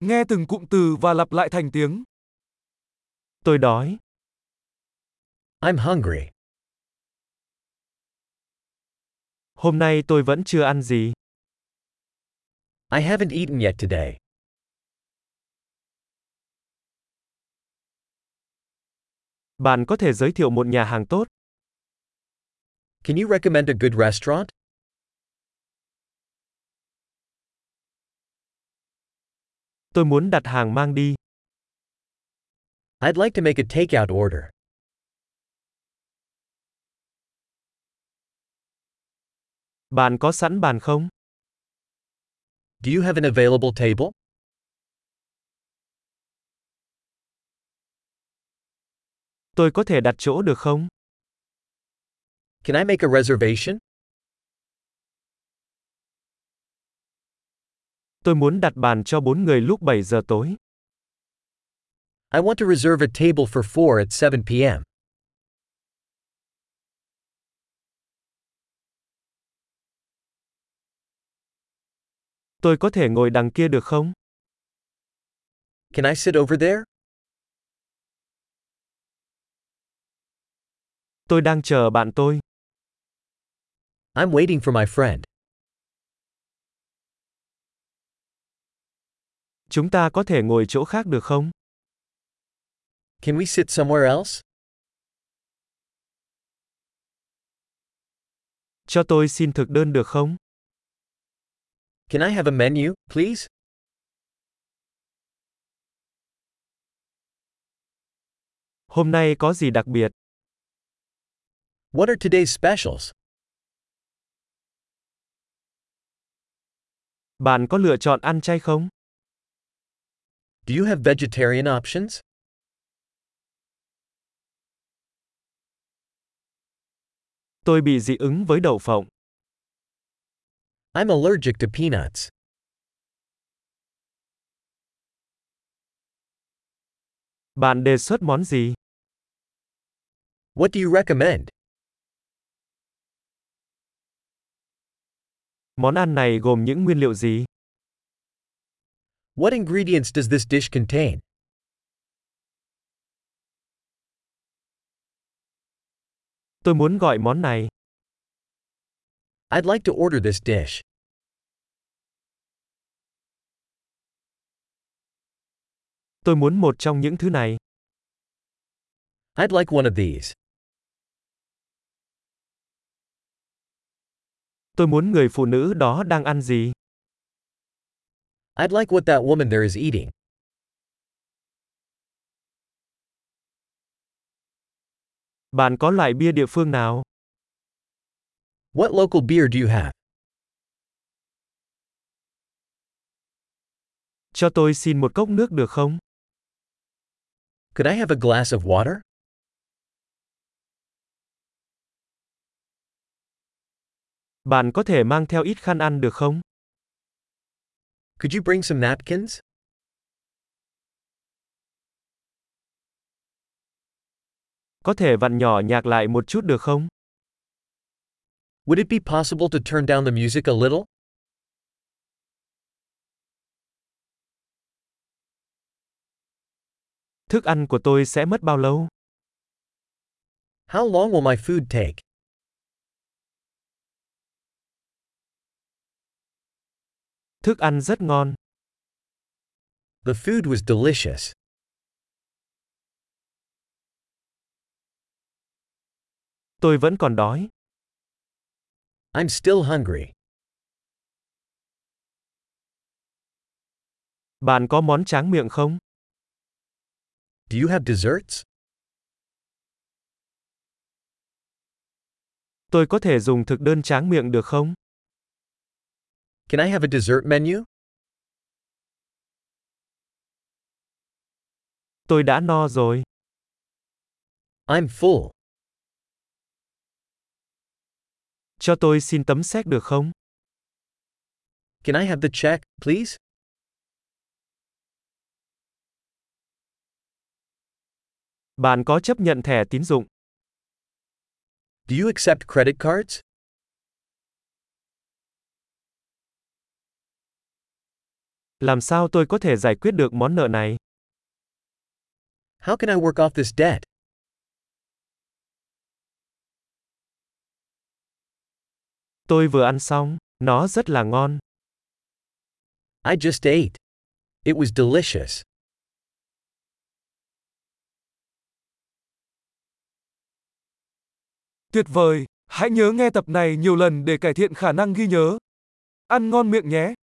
Nghe từng cụm từ và lặp lại thành tiếng. Tôi đói. I'm hungry. Hôm nay tôi vẫn chưa ăn gì. I haven't eaten yet today. Bạn có thể giới thiệu một nhà hàng tốt. Can you recommend a good restaurant? Tôi muốn đặt hàng mang đi. I'd like to make a takeout order. Bạn có sẵn bàn không? Do you have an available table? Tôi có thể đặt chỗ được không? Can I make a reservation? Tôi muốn đặt bàn cho 4 người lúc 7 giờ tối. I want to reserve a table for 4 at 7 p.m. Tôi có thể ngồi đằng kia được không? Can I sit over there? Tôi đang chờ bạn tôi. I'm waiting for my friend. Chúng ta có thể ngồi chỗ khác được không? Can we sit somewhere else? Cho tôi xin thực đơn được không? Can I have a menu, please? Hôm nay có gì đặc biệt? What are today's specials? Bạn có lựa chọn ăn chay không? Do you have vegetarian options? Tôi bị dị ứng với đậu phộng. I'm allergic to peanuts. Bạn đề xuất món gì? What do you recommend? Món ăn này gồm những nguyên liệu gì? What ingredients does this dish contain? Tôi muốn gọi món này. I'd like to order this dish. Tôi muốn một trong những thứ này. I'd like one of these. Tôi muốn người phụ nữ đó đang ăn gì? I'd like what that woman there is eating. Bạn có loại bia địa phương nào? What local beer do you have? Cho tôi xin một cốc nước được không? Could I have a glass of water? Bạn có thể mang theo ít khăn ăn được không? Could you bring some napkins? Có thể vặn nhỏ nhạc lại một chút được không? Would it be possible to turn down the music a little? Thức ăn của tôi sẽ mất bao lâu? How long will my food take? Thức ăn rất ngon. The food was delicious. Tôi vẫn còn đói. I'm still hungry. Bạn có món tráng miệng không? Do you have desserts? Tôi có thể dùng thực đơn tráng miệng được không? Can I have a dessert menu? Tôi đã no rồi. I'm full. Cho tôi xin tấm séc được không? Can I have the check, please? Bạn có chấp nhận thẻ tín dụng? Do you accept credit cards? Làm sao tôi có thể giải quyết được món nợ này? How can I work off this debt? Tôi vừa ăn xong, nó rất là ngon. I just ate. It was delicious. Tuyệt vời, hãy nhớ nghe tập này nhiều lần để cải thiện khả năng ghi nhớ. Ăn ngon miệng nhé.